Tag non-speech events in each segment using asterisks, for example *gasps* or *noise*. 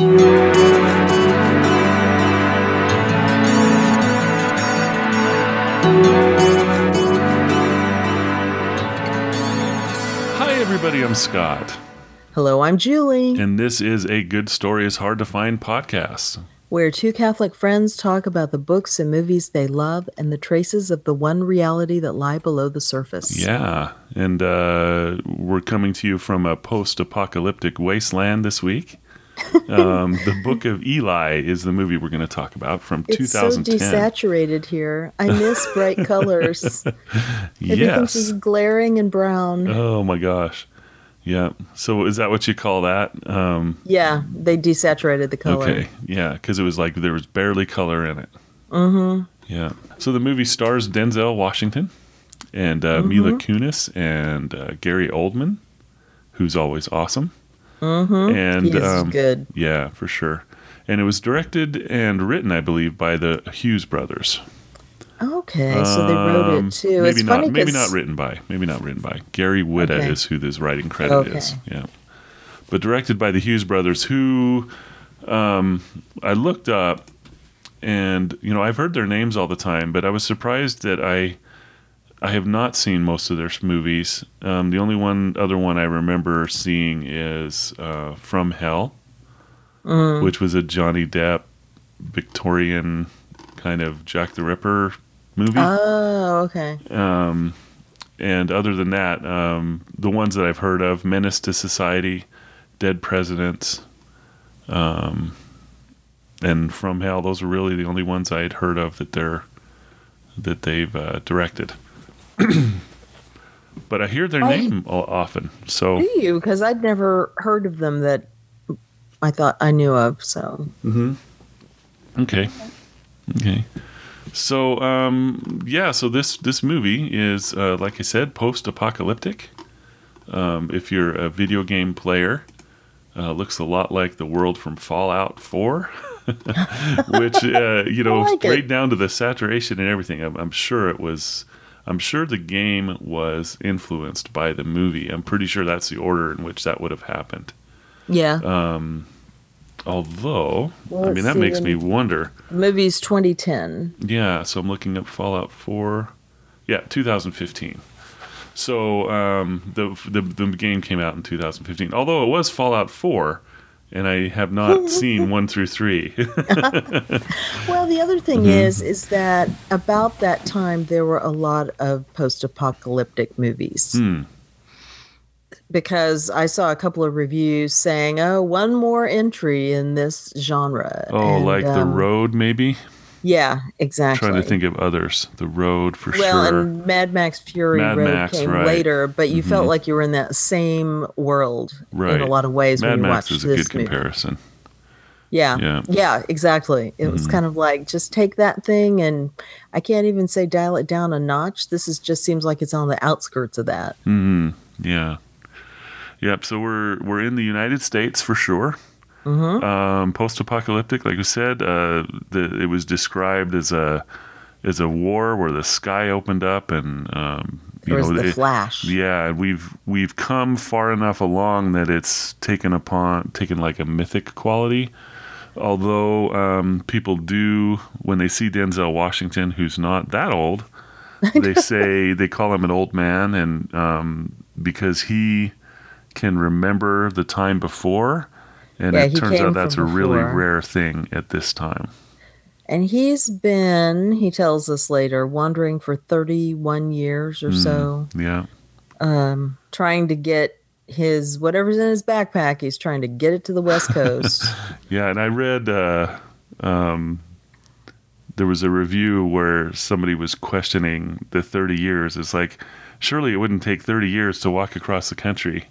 Hi, everybody. I'm Scott, Hello, I'm Julie, and this is a Good Story is Hard to Find podcast. where two Catholic friends talk about the books and movies they love and the traces of the one reality that lie below the surface. Yeah, and uh, we're coming to you from a post apocalyptic wasteland this week. *laughs* Um, the Book of Eli is the movie we're going to talk about from It's so desaturated here. I miss bright *laughs* colors. Everything's yes. just glaring and brown. Oh my gosh. Yeah. So is that what you call that? Um, yeah, they desaturated the color. Okay, yeah, because it was like there was barely color in it. Mm-hmm. Yeah. So the movie stars Denzel Washington and uh, Mila Kunis and uh, Gary Oldman, who's always awesome. Mm-hmm. And He um, good. yeah, for sure. And it was directed and written, I believe, by the Hughes brothers. Okay, so they wrote Um, it too. Maybe it's not. funny Maybe not written by. Maybe not written by Gary Whitta Okay. is who this writing credit Okay. is. Yeah, but directed by the Hughes brothers, who um, I looked up, and you know I've heard their names all the time, but I was surprised that I I have not seen most of their movies. Um, the only one other one I remember seeing is uh, From Hell, Mm. which was a Johnny Depp Victorian kind of Jack the Ripper movie. Oh, okay. Um, and other than that, um, the ones that I've heard of: Menace to Society, Dead Presidents, um, and From Hell. Those are really the only ones I had heard of that they're that they've uh, directed. *clears throat* but I hear their I- name often. So Do you? Because I'd never heard of them that I thought I knew of. So Okay. Okay. So um, yeah, so this this movie is uh, like I said, post-apocalyptic. Um, if you're a video game player, uh, looks a lot like the world from Fallout 4, *laughs* which uh, you know, *laughs* I like right it. down to the saturation and everything. I'm, I'm sure it was. I'm sure the game was influenced by the movie. I'm pretty sure that's the order in which that would have happened. yeah, Um, although, Well, I mean, that see, makes me wonder. movie's 2010. Yeah, so I'm looking up Fallout 4. Yeah, 2015. So um, the, the the game came out in 2015. Although it was Fallout 4, and I have not *laughs* seen one through three. *laughs* Well, the other thing Mm-hmm. is, is that about that time there were a lot of post-apocalyptic movies. Hmm. Because I saw a couple of reviews saying, "Oh, one more entry in this genre." oh, And, like The um, Road, maybe. Yeah, exactly. Trying to think of others. The Road for well, sure. Well, and Mad Max Fury Mad Road Max, came right. later, but you felt Mhm. like you were in that same world right. in a lot of ways Mad when you Max watched is a this good movie. comparison. Yeah. Yeah. Yeah, exactly. It was Mhm. kind of like just take that thing and I can't even say dial it down a notch. This is just seems like it's on the outskirts of that. hmm Yeah. Yep. So we're we're in the United States for sure. Hmm um, post-apocalyptic. Like we said, uh, the, it was described as a as a war where the sky opened up and um, you know the it- Flash? yeah, we've we've come far enough along that it's taken upon taken like a mythic quality. Although um, people do when they see Denzel Washington, who's not that old, *laughs* they say they call him an old man, and um, because he can remember the time before, and Yeah, it turns out that's a really before. rare thing at this time. And he's been, he tells us later, wandering for 31 years or Mm. so, Yeah, um, trying to get his whatever's in his backpack, he's trying to get it to the West Coast. *laughs* yeah, and I read uh, um, there was a review where somebody was questioning the 30 years. It's like surely it wouldn't take 30 years to walk across the country.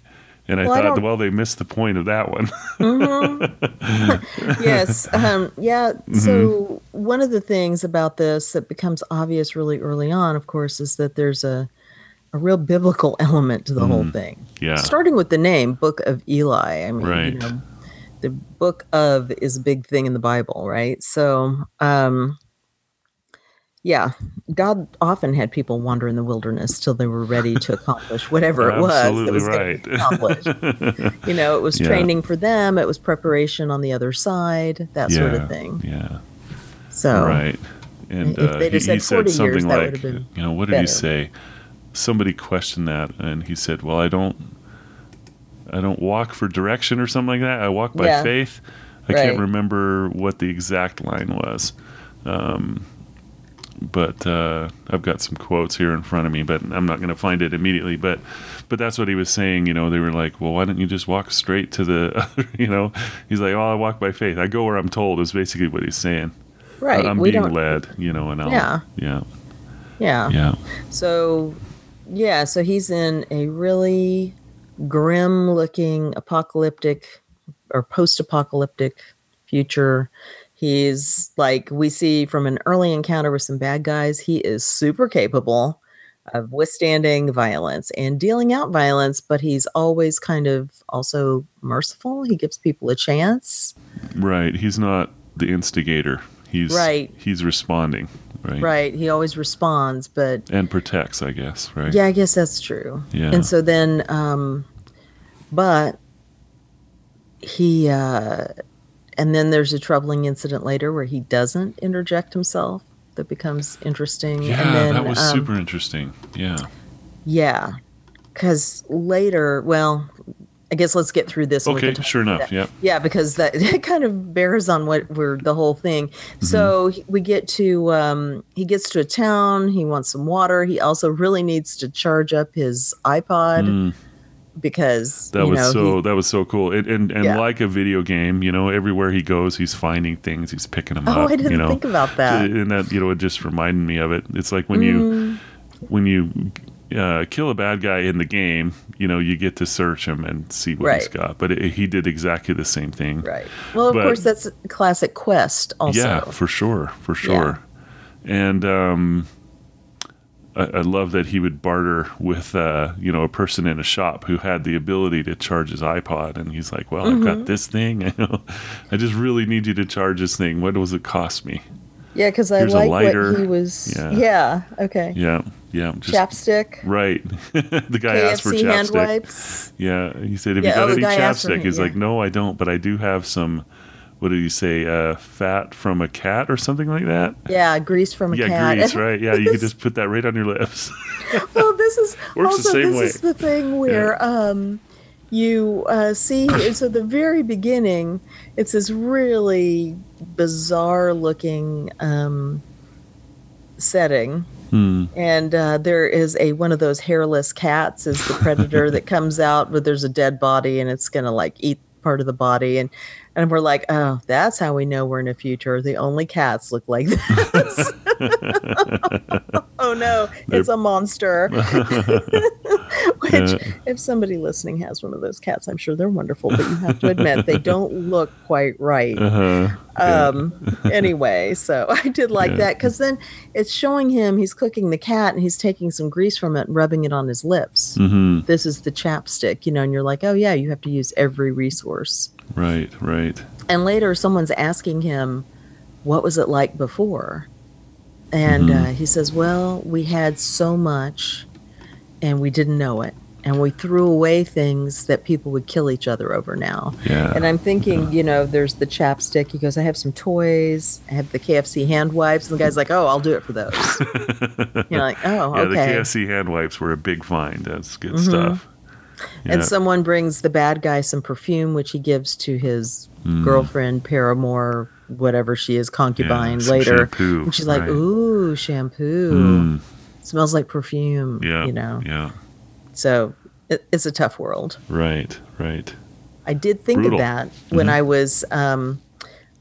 And I Well, thought, don't- well, they missed the point of that one. Mhm. *laughs* yes. Um, yeah. Mm-hmm. So, one of the things about this that becomes obvious really early on, of course, is that there's a, a real biblical element to the whole thing. Mm-hmm. yeah, Starting with the name, Book of Eli. I mean, Right. you know, the book of is a big thing in the Bible, right? So, um, Yeah, God often had people wander in the wilderness till they were ready to accomplish *laughs* whatever it was that Absolutely was right. accomplished. *laughs* You know, it was Yeah. training for them, it was preparation on the other side, that sort of thing. Yeah. So, Right. And If uh, he, said he said 40 years, something that like, you know, what did he say? Somebody questioned that, and he said, "Well, I don't, I don't walk for direction or something like that. I walk by Yeah. faith." I Right. can't remember what the exact line was, um, but uh, I've got some quotes here in front of me, but I'm not going to find it immediately. But, but that's what he was saying. You know, they were like, "Well, why don't you just walk straight to the?" *laughs* you know, he's like, "Oh, I walk by faith. I go where I'm told." Is basically what he's saying. right, I'm we being don't. led, you know, and I'll, Yeah. yeah, Yeah. yeah, So, yeah, so he's in a really grim looking apocalyptic or post apocalyptic future. He's like, we see from an early encounter with some bad guys, he is super capable of withstanding violence and dealing out violence, but he's always kind of also merciful. He gives people a chance. right. He's not the instigator. He's Right. He's responding, right? Right. He always responds, but And protects, I guess, right? Yeah, I guess that's true. Yeah. And so then, um, but he, uh, and then there's a troubling incident later where he doesn't interject himself. That becomes interesting. Yeah, and then, that was um, super interesting. Yeah, Yeah, because later, well, I guess let's get through this. Okay, sure enough, yep. Yeah, because that *laughs* it kind of bears on what we're the whole thing. Mm-hmm. So we get to um, he gets to a town. He wants some water. He also really needs to charge up his iPod Mm, because that you was know so he- that was so cool. And and, and Yeah. like a video game, you know, everywhere he goes, he's finding things, he's picking them oh, up. I didn't you know, think about that. and that you know, it just reminded me of it. It's like when you Mm, when you uh, kill a bad guy in the game, you know, you get to search him and see what he's got. But it, he did exactly the same thing. right. Well, of but- course, that's classic quest. Also, Yeah, for sure, for sure. And um, I, I love that he would barter with uh, you know a person in a shop who had the ability to charge his iPod, and he's like, "Well, I've Mm-hmm. got this thing. *laughs* I know, I just really need you to charge this thing. What does it cost me?" yeah, because I Here's like lighter. what he was. Yeah. Yeah. okay. Yeah, yeah, just Chapstick. right. *laughs* the guy asked for KFC hand chapstick. wipes. Yeah, he said, "Have Yeah, you got oh, any guy asked for chapstick?" He's yeah. like, "No, I don't, but I do have some." What did he say? Uh, fat from a cat or something like that? Yeah, grease from a yeah, cat. grease, right? *laughs* Yeah, you could just put that right on your lips. *laughs* well, this is Works the also this way. is the thing where um, you uh, see. *coughs* So the very beginning, it's this really bizarre looking um, setting. Hmm. And uh, there is a one of those hairless cats is the predator *laughs* that comes out, but there's a dead body and it's gonna like eat part of the body, and and we're like, oh, that's how we know we're in a future. The only cats look like this. *laughs* *laughs* oh no, it's a monster. *laughs* Which, if somebody listening has one of those cats, I'm sure they're wonderful, but you have to admit they don't look quite right. Uh-huh. Um, anyway, so I did like Yeah. that because then it's showing him he's cooking the cat and he's taking some grease from it and rubbing it on his lips. hmm This is the chapstick, you know, and you're like, oh yeah, you have to use every resource. Right, right. And later, someone's asking him, what was it like before? And Mhm. uh, he says, well, we had so much and we didn't know it. And we threw away things that people would kill each other over now. Yeah. And I'm thinking, you know, there's the chapstick. He goes, I have some toys. I have the KFC hand wipes. And the guy's like, oh, I'll do it for those. *laughs* You're like, oh, yeah, okay. the KFC hand wipes were a big find. That's good Mhm. stuff. Yeah. And someone brings the bad guy some perfume, which he gives to his Mm. girlfriend, paramour, whatever she is, concubine Yeah, later. shampoo, And she's like, right. ooh, shampoo. Mm, Smells like perfume. yeah. You know, Yeah. so it, it's a tough world. Right, right. I did think Brutal. of that when Mhm. I was, um,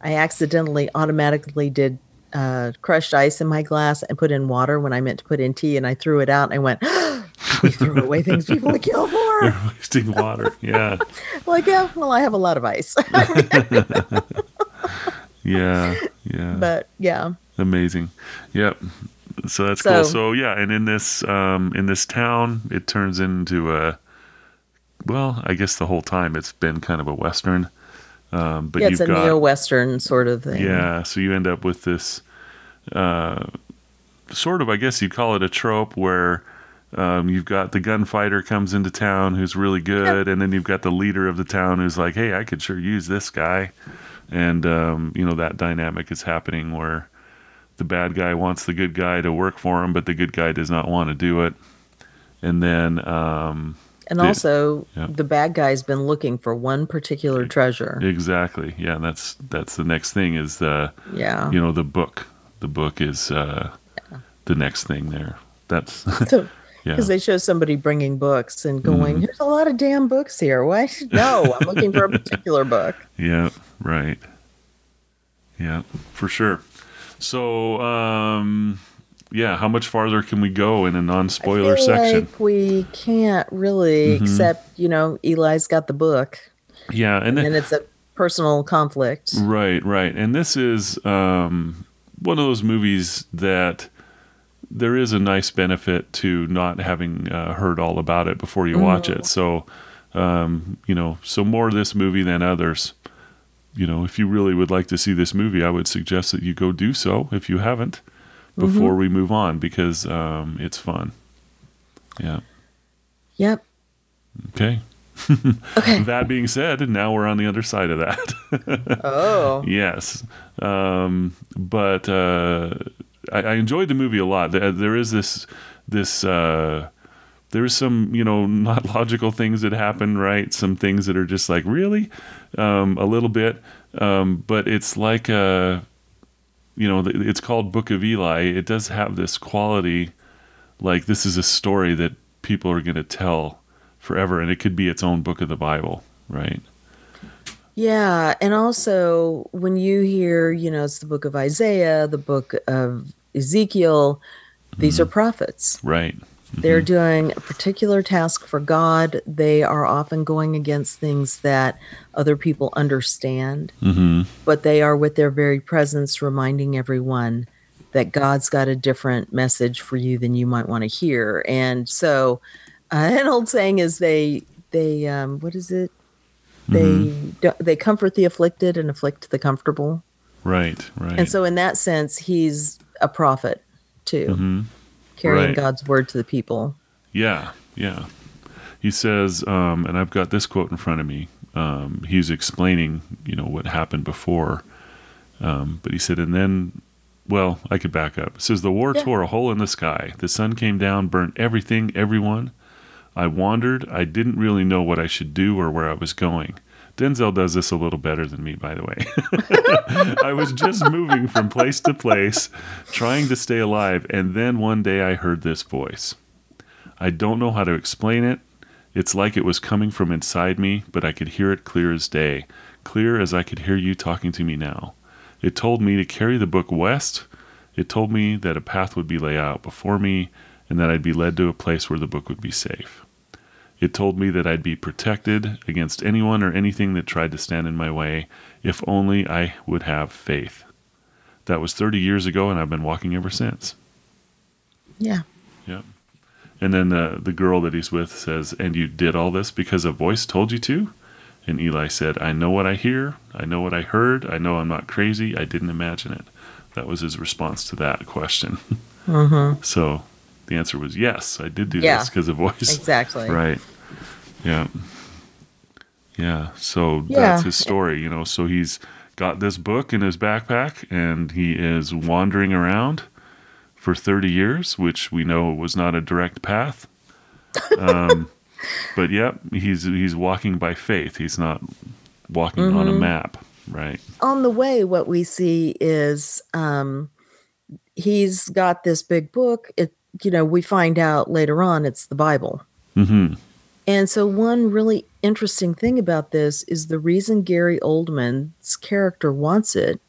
I accidentally automatically did uh, crushed ice in my glass and put in water when I meant to put in tea, and I threw it out and I went, *gasps* we threw away things people would kill for. You're wasting water. Yeah. *laughs* like, yeah, well, I have a lot of ice. *laughs* Yeah. Yeah. but yeah, Amazing. Yep. So that's So- cool. So yeah, and in this um in this town it turns into a well, I guess the whole time it's been kind of a western. Um but yeah, it's a you've got neo Western sort of thing. Yeah, so you end up with this uh sort of, I guess you'd call it a trope where um, you've got the gunfighter comes into town who's really good, and then you've got the leader of the town who's like, "Hey, I could sure use this guy," and um, you know that dynamic is happening where the bad guy wants the good guy to work for him, but the good guy does not want to do it, and then. Um, And The- also, yeah. the bad guy's been looking for one particular treasure. Exactly. Yeah, that's that's the next thing is the Yeah. you know the book. The book is uh, the next thing there. That's *laughs* So, yeah. because they show somebody bringing books and going, "There's a lot of damn books here. What? *laughs* No, I'm looking for a particular book." *laughs* Yeah, right. Yeah, for sure. So, um, yeah, how much farther can we go in a non-spoiler I feel section? Like we can't really, Mm-hmm. except you know, Eli's got the book, Yeah, and and it's a personal conflict. Right, right. And this is um, one of those movies that there is a nice benefit to not having uh, heard all about it before you watch it. So, um, you know, so more this movie than others. You know, if you really would like to see this movie, I would suggest that you go do so if you haven't before we move on because um, it's fun. Yeah. Yep. Okay. Okay. *laughs* That being said, now we're on the other side of that. *laughs* Oh. Yes, um, but uh, I, I enjoyed the movie a lot. There, there is this this uh, there is some you know *laughs* not logical things that happen, right? Some things that are just like really um, a little bit, um, but it's like a you know it's called Book of Eli. It does have this quality, like this is a story that people are going to tell forever, and it could be its own book of the Bible, right? Yeah, and also when you hear, you know, it's the book of Isaiah, the book of Ezekiel, these are prophets. Right. They're doing a particular task for God. They are often going against things that other people understand, Mm-hmm. but they are with their very presence reminding everyone that God's got a different message for you than you might want to hear. And so, uh, *laughs* an old saying is they they um, what is it? They do they comfort the afflicted and afflict the comfortable. Right. Right. And so, in that sense, he's a prophet too, Mhm. carrying Right. God's word to the people. Yeah, yeah. He says, um, and I've got this quote in front of me. Um, he's explaining, you know, what happened before. Um, but he said, and then, well, I could back up. It says, the war Yeah. tore a hole in the sky. The sun came down, burnt everything, everyone. I wandered. I didn't really know what I should do or where I was going. Denzel does this a little better than me, by the way. *laughs* I was just moving from place to place, trying to stay alive, and then one day I heard this voice. I don't know how to explain it. It's like it was coming from inside me, but I could hear it clear as day, clear as I could hear you talking to me now. It told me to carry the book west. It told me that a path would be laid out before me and that I'd be led to a place where the book would be safe. It told me that I'd be protected against anyone or anything that tried to stand in my way if only I would have faith. That was 30 years ago, and I've been walking ever since. Yeah. Yep. And then uh, the girl that he's with says, And you did all this because a voice told you to? And Eli said, I know what I hear. I know what I heard. I know I'm not crazy. I didn't imagine it. That was his response to that question. Mm-hmm. so the answer was yes, I did do Yeah. this because of voice. Exactly. *laughs* Right. Yeah. Yeah. So Yeah. that's his story, you know. So he's got this book in his backpack and he is wandering around for 30 years, which we know was not a direct path. Um, *laughs* but yep, he's he's walking by faith. He's not walking on a Mhm. map, right? On the way, what we see is um, he's got this big book. It, you know, we find out later on it's the Bible. Mhm. And so, one really interesting thing about this is the reason Gary Oldman's character wants it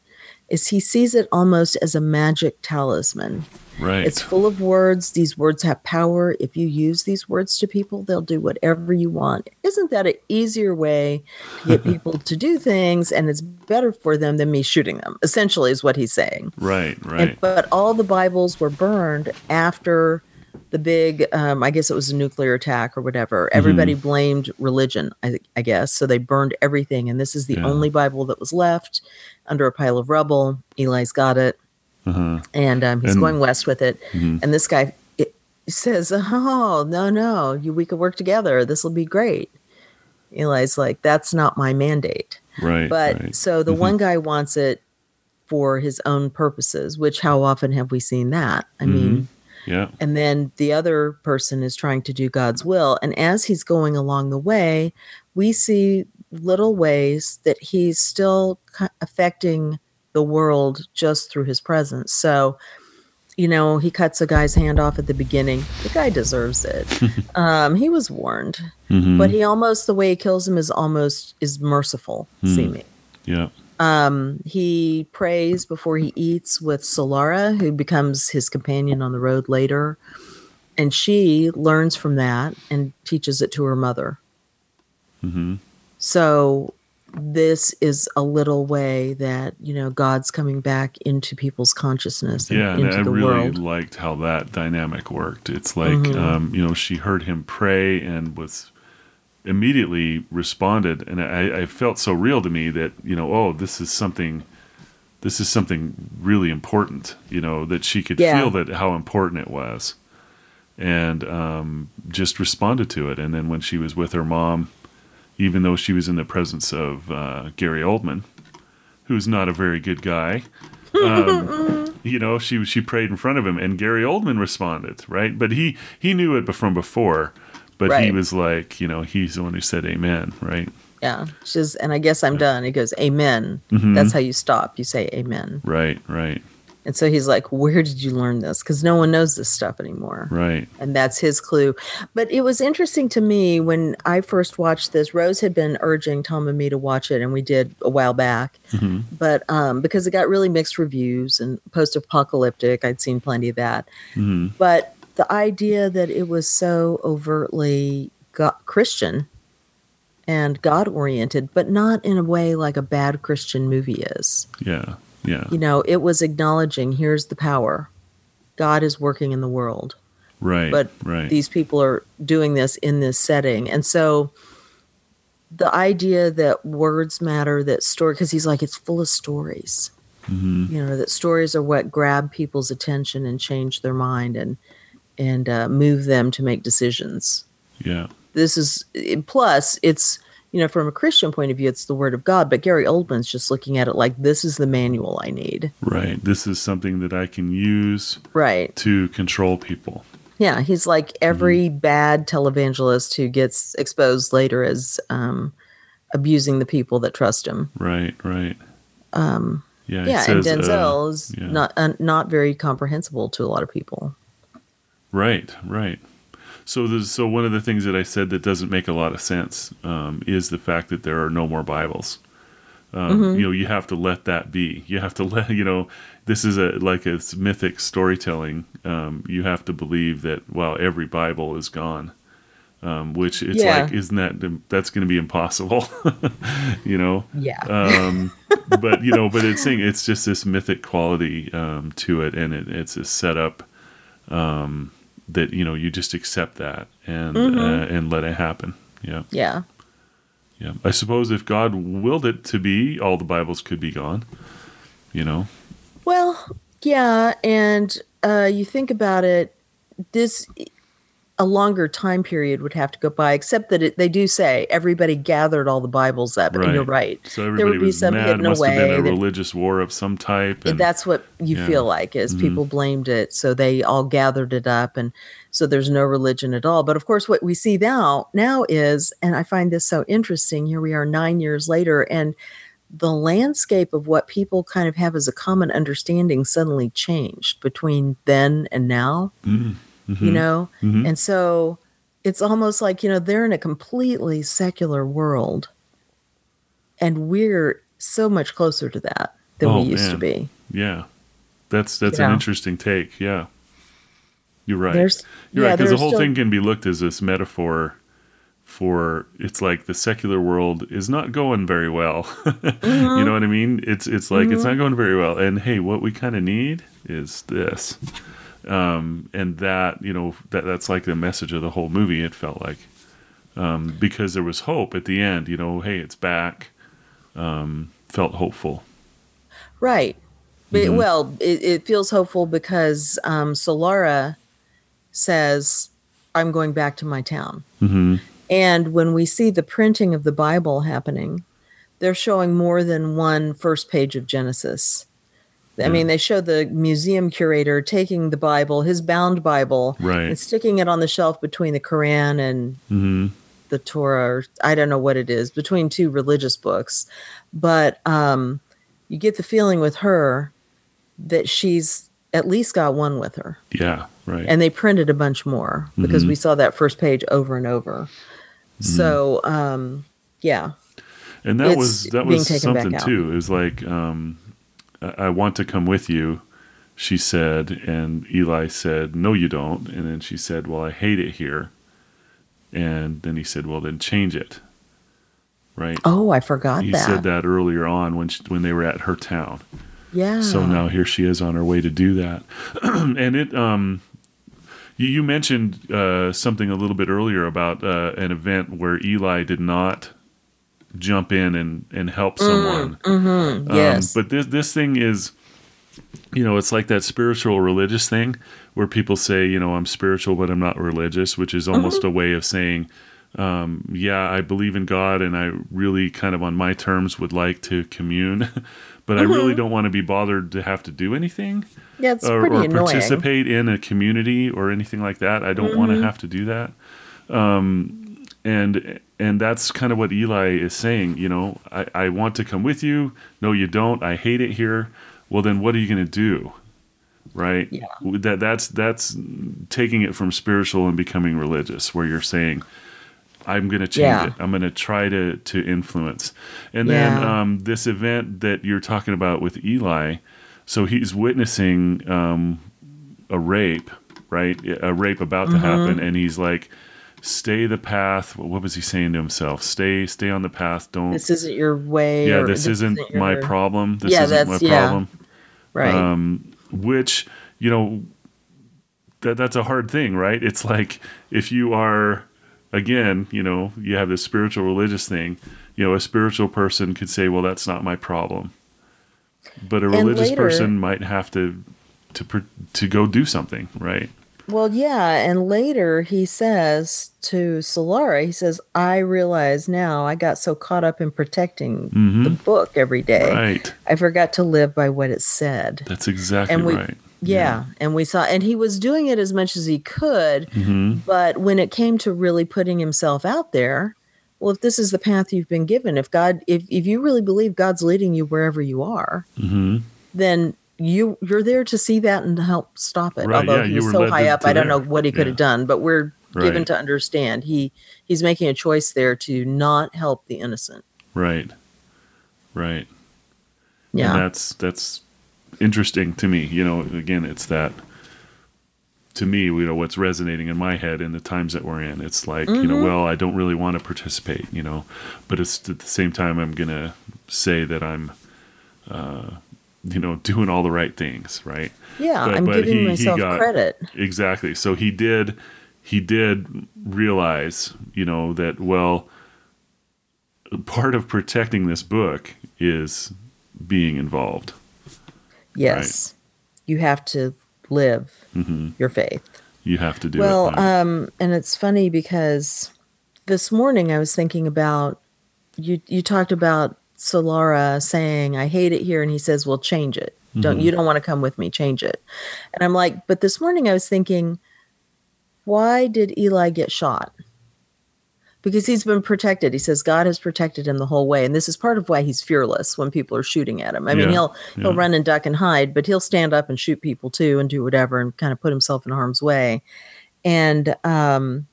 is he sees it almost as a magic talisman. Right. It's full of words. These words have power. If you use these words to people, they'll do whatever you want. Isn't that an easier way to get *laughs* people to do things? And it's better for them than me shooting them, essentially, is what he's saying. right, And, right. but all the Bibles were burned after the big, um, I guess it was a nuclear attack or whatever. Mm-hmm. Everybody blamed religion, I, I guess. So they burned everything. And this is the Yeah. only Bible that was left under a pile of rubble. Eli's got it. Mm-hmm. and um, he's And- going west with it. Mm-hmm. And this guy it, says, "Oh no, no, you, we could work together. This will be great." Eli's like, "That's not my mandate." Right. But right. so the mm-hmm. one guy wants it for his own purposes, which how often have we seen that? I mean, yeah. and then the other person is trying to do God's will. And as he's going along the way, we see little ways that he's still affecting the world just through his presence. So, you know, he cuts a guy's hand off at the beginning. The guy deserves it. *laughs* um, he was warned, Mhm. but he almost the way he kills him is almost is merciful seeming. Yeah. Um, he prays before he eats with Solara, who becomes his companion on the road later. And she learns from that and teaches it to her mother. hmm So this is a little way that, you know, God's coming back into people's consciousness and Yeah, and I really world. liked how that dynamic worked. It's like, Mhm. um, you know, she heard him pray and was immediately responded, and I, I felt so real to me that you know, oh, this is something, this is something really important. You know, that she could Yeah. feel that how important it was, and um, just responded to it. And then when she was with her mom, even though she was in the presence of uh, Gary Oldman, who's not a very good guy. Um, *laughs* you know, she she prayed in front of him, and Gary Oldman responded, right? But he he knew it from before, but he was like, you know, he's the one who said Amen, right? Yeah. She's, and I guess I'm done. He goes, Amen. Mhm. That's how you stop. You say Amen. Right, right, And so he's like, Where did you learn this? Because no one knows this stuff anymore. right. and that's his clue. But it was interesting to me when I first watched this. Rose had been urging Tom and me to watch it, and we did a while back. hmm But um, because it got really mixed reviews and post-apocalyptic, I'd seen plenty of that. hmm But the idea that it was so overtly go- Christian and God-oriented, but not in a way like a bad Christian movie is. Yeah, yeah, You know, it was acknowledging here's the power. God is working in the world. Right, but right. these people are doing this in this setting. And so the idea that words matter that story because he's like it's full of stories. Hmm you know that stories are what grab people's attention and change their mind and and uh, move them to make decisions. Yeah, this is plus it's you know from a christian point of view it's the word of god but gary oldman's just looking at it like this is the manual i need right. This is something that I can use right to control people. Yeah, he's like every Mm-hmm. bad televangelist who gets exposed later as um, abusing the people that trust him. Right, right. Um, Yeah, yeah, and says, uh, Denzel is yeah. not uh, not very comprehensible to a lot of people. Right, right. So, so one of the things that I said that doesn't make a lot of sense um, is the fact that there are no more Bibles. Um, Mhm. You know, you have to let that be. You have to *laughs* let you know. This is a like a mythic storytelling. Um, you have to believe that well, every Bible is gone. Um, which it's Yeah. like, isn't that that's going to be impossible? *laughs* you know, Yeah, um, *laughs* but you know, but it's saying it's just this mythic quality um, to it, and it, it's a setup um, that you know you just accept that and Mhm. uh, and let it happen. Yeah, yeah, yeah. I suppose if God willed it to be, all the Bibles could be gone. You know, well, yeah, and uh, you think about it, this a longer time period would have to go by. Except that it, they do say everybody gathered all the Bibles up, and you're right. so There would be some mad. hidden Must have been away a that- religious war of some type. And, that's what you yeah. feel like is Mhm. people blamed it so they all gathered it up and so there's no religion at all but of course what we see now now is and i find this so interesting here we are 9 years later and the landscape of what people kind of have as a common understanding suddenly changed between then and now Mm, you know mhm. and so it's almost like, you know, they're in a completely secular world. And we're so much closer to that than Oh, we used to be. yeah, that's that's an interesting take. Yeah, you're right. There's You're yeah, right, because the whole still- thing can be looked as this metaphor for it's like the secular world is not going very well. *laughs* you Mhm. know what I mean? It's it's like it's Mhm. not going very well. And hey, what we kind of need is this. Um, and that you know that that's like the message of the whole movie. It felt like um, because there was hope at the end. You know, hey, it's back. Um, felt hopeful. Right. But, Well, it, it feels hopeful because um, Solara says, I'm going back to my town. hmm And when we see the printing of the Bible happening, they're showing more than one first page of Genesis. I mean, they show the museum curator taking the Bible, his bound Bible, Right. and sticking it on the shelf between the Quran and hmm the Torah, or I don't know what it is, between two religious books. But um, you get the feeling with her that she's at least got one with her. Yeah. Right. And they printed a bunch more because we saw that first page over and over. So, um, yeah. and that it's was that was something too. It was like, um, I, want to come with you, she said, and Eli said, "No, you don't." And then she said, "Well, I hate it here." And then he said, "Well, then change it." Right. Oh, I forgot he that. said that earlier on when she, when they were at her town. Yeah. So now here she is on her way to do that, *clears throat* and it. Um, you, you mentioned uh, something a little bit earlier about uh, an event where Eli did not jump in and and help someone. Mm, Um, yes. but this this thing is, you know, it's like that spiritual religious thing where people say, you know, I'm spiritual but I'm not religious, which is almost a way of saying, um, yeah, I believe in God and I really kind of on my terms would like to commune, *laughs* but I really don't want to be bothered to have to do anything yeah, it's or, pretty or annoying. participate in a community or anything like that. I don't want to have to do that. Um, and and that's kind of what Eli is saying. You know, I, I want to come with you. No, you don't. I hate it here. Well, then what are you going to do? Right. Yeah. That that's that's taking it from spiritual and becoming religious, where you're saying. I'm going to change Yeah. it. I'm going to try to to influence. And Yeah. then um, this event that you're talking about with Eli, so he's witnessing um, a rape, right? A rape about to happen, and he's like, "Stay the path." What was he saying to himself? Stay, stay on the path. Don't. this isn't your way. yeah, or this isn't my your- problem. This Yeah, isn't my that's- yeah. problem. Right. Um, which you know, that that's a hard thing, right? It's like if you are, again, you know, you have this spiritual religious thing. You know, a spiritual person could say, "Well, that's not my problem," but a religious later- person might have to to to go do something, right? Well, yeah, and later he says to Solara, he says, "I realize now I got so caught up in protecting Mhm. the book every day, Right. I forgot to live by what it said." That's exactly And we- right. Yeah, and we saw, and he was doing it as much as he could, hmm but when it came to really putting himself out there, well, if this is the path you've been given, if God, if if you really believe God's leading you wherever you are, hmm then you you're there to see that and help stop it. Right, Although yeah, he was so high up, I don't know what he could Yeah. have done, but we're given Right. to understand he he's making a choice there to not help the innocent. Right. Right. Yeah. And that's that's interesting to me. You know, again, it's that to me, you know, what's resonating in my head in the times that we're in. It's like, you know, well, I don't really want to participate, you know, but it's at the same time I'm gonna say that I'm uh you know, doing all the right things, right? yeah, but- I'm but giving he- he myself got- credit. Exactly. So he did he did realize, you know, that well part of protecting this book is being involved. Yes. You have to live hmm your faith. You have to do well, it. right? um, and it's funny because this morning I was thinking about you. You talked about Solara saying, "I hate it here," and he says, "Well, change it. Don't Mhm. you don't want to come with me? Change it." And I'm like, but this morning I was thinking, why did Eli get shot? Because he's been protected. He says God has protected him the whole way, and this is part of why he's fearless when people are shooting at him. I mean, Yeah, he'll he'll yeah. run and duck and hide, but he'll stand up and shoot people too, and do whatever, and kind of put himself in harm's way. And um,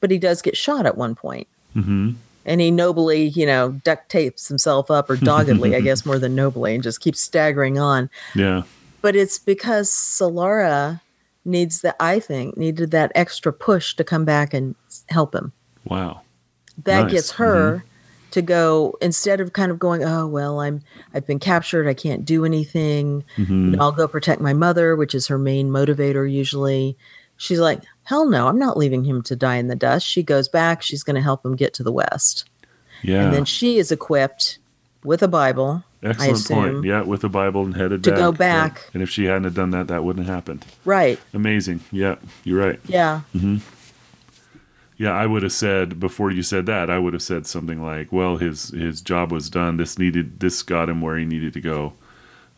but he does get shot at one point, hmm and he nobly, you know, duct tapes himself up, or doggedly, I *laughs* guess, more than nobly, and just keeps staggering on. Yeah. But it's because Solara needs that. I think needed that extra push to come back and help him. Wow. That Nice. gets her to go instead of kind of going, oh well, I'm I've been captured, I can't do anything. hmm I'll go protect my mother, which is her main motivator usually. She's like, hell no, I'm not leaving him to die in the dust. She goes back, she's going to help him get to the West. Yeah. And then she is equipped with a Bible Excellent assume. point. Yeah, with a Bible and headed To back. go Right. back. And if she hadn't have done that, that wouldn't have happened. Right. Amazing. Yeah, you're right. Yeah. Yeah, I would have said before you said that, I would have said something like, "Well, his his job was done. This needed this got him where he needed to go."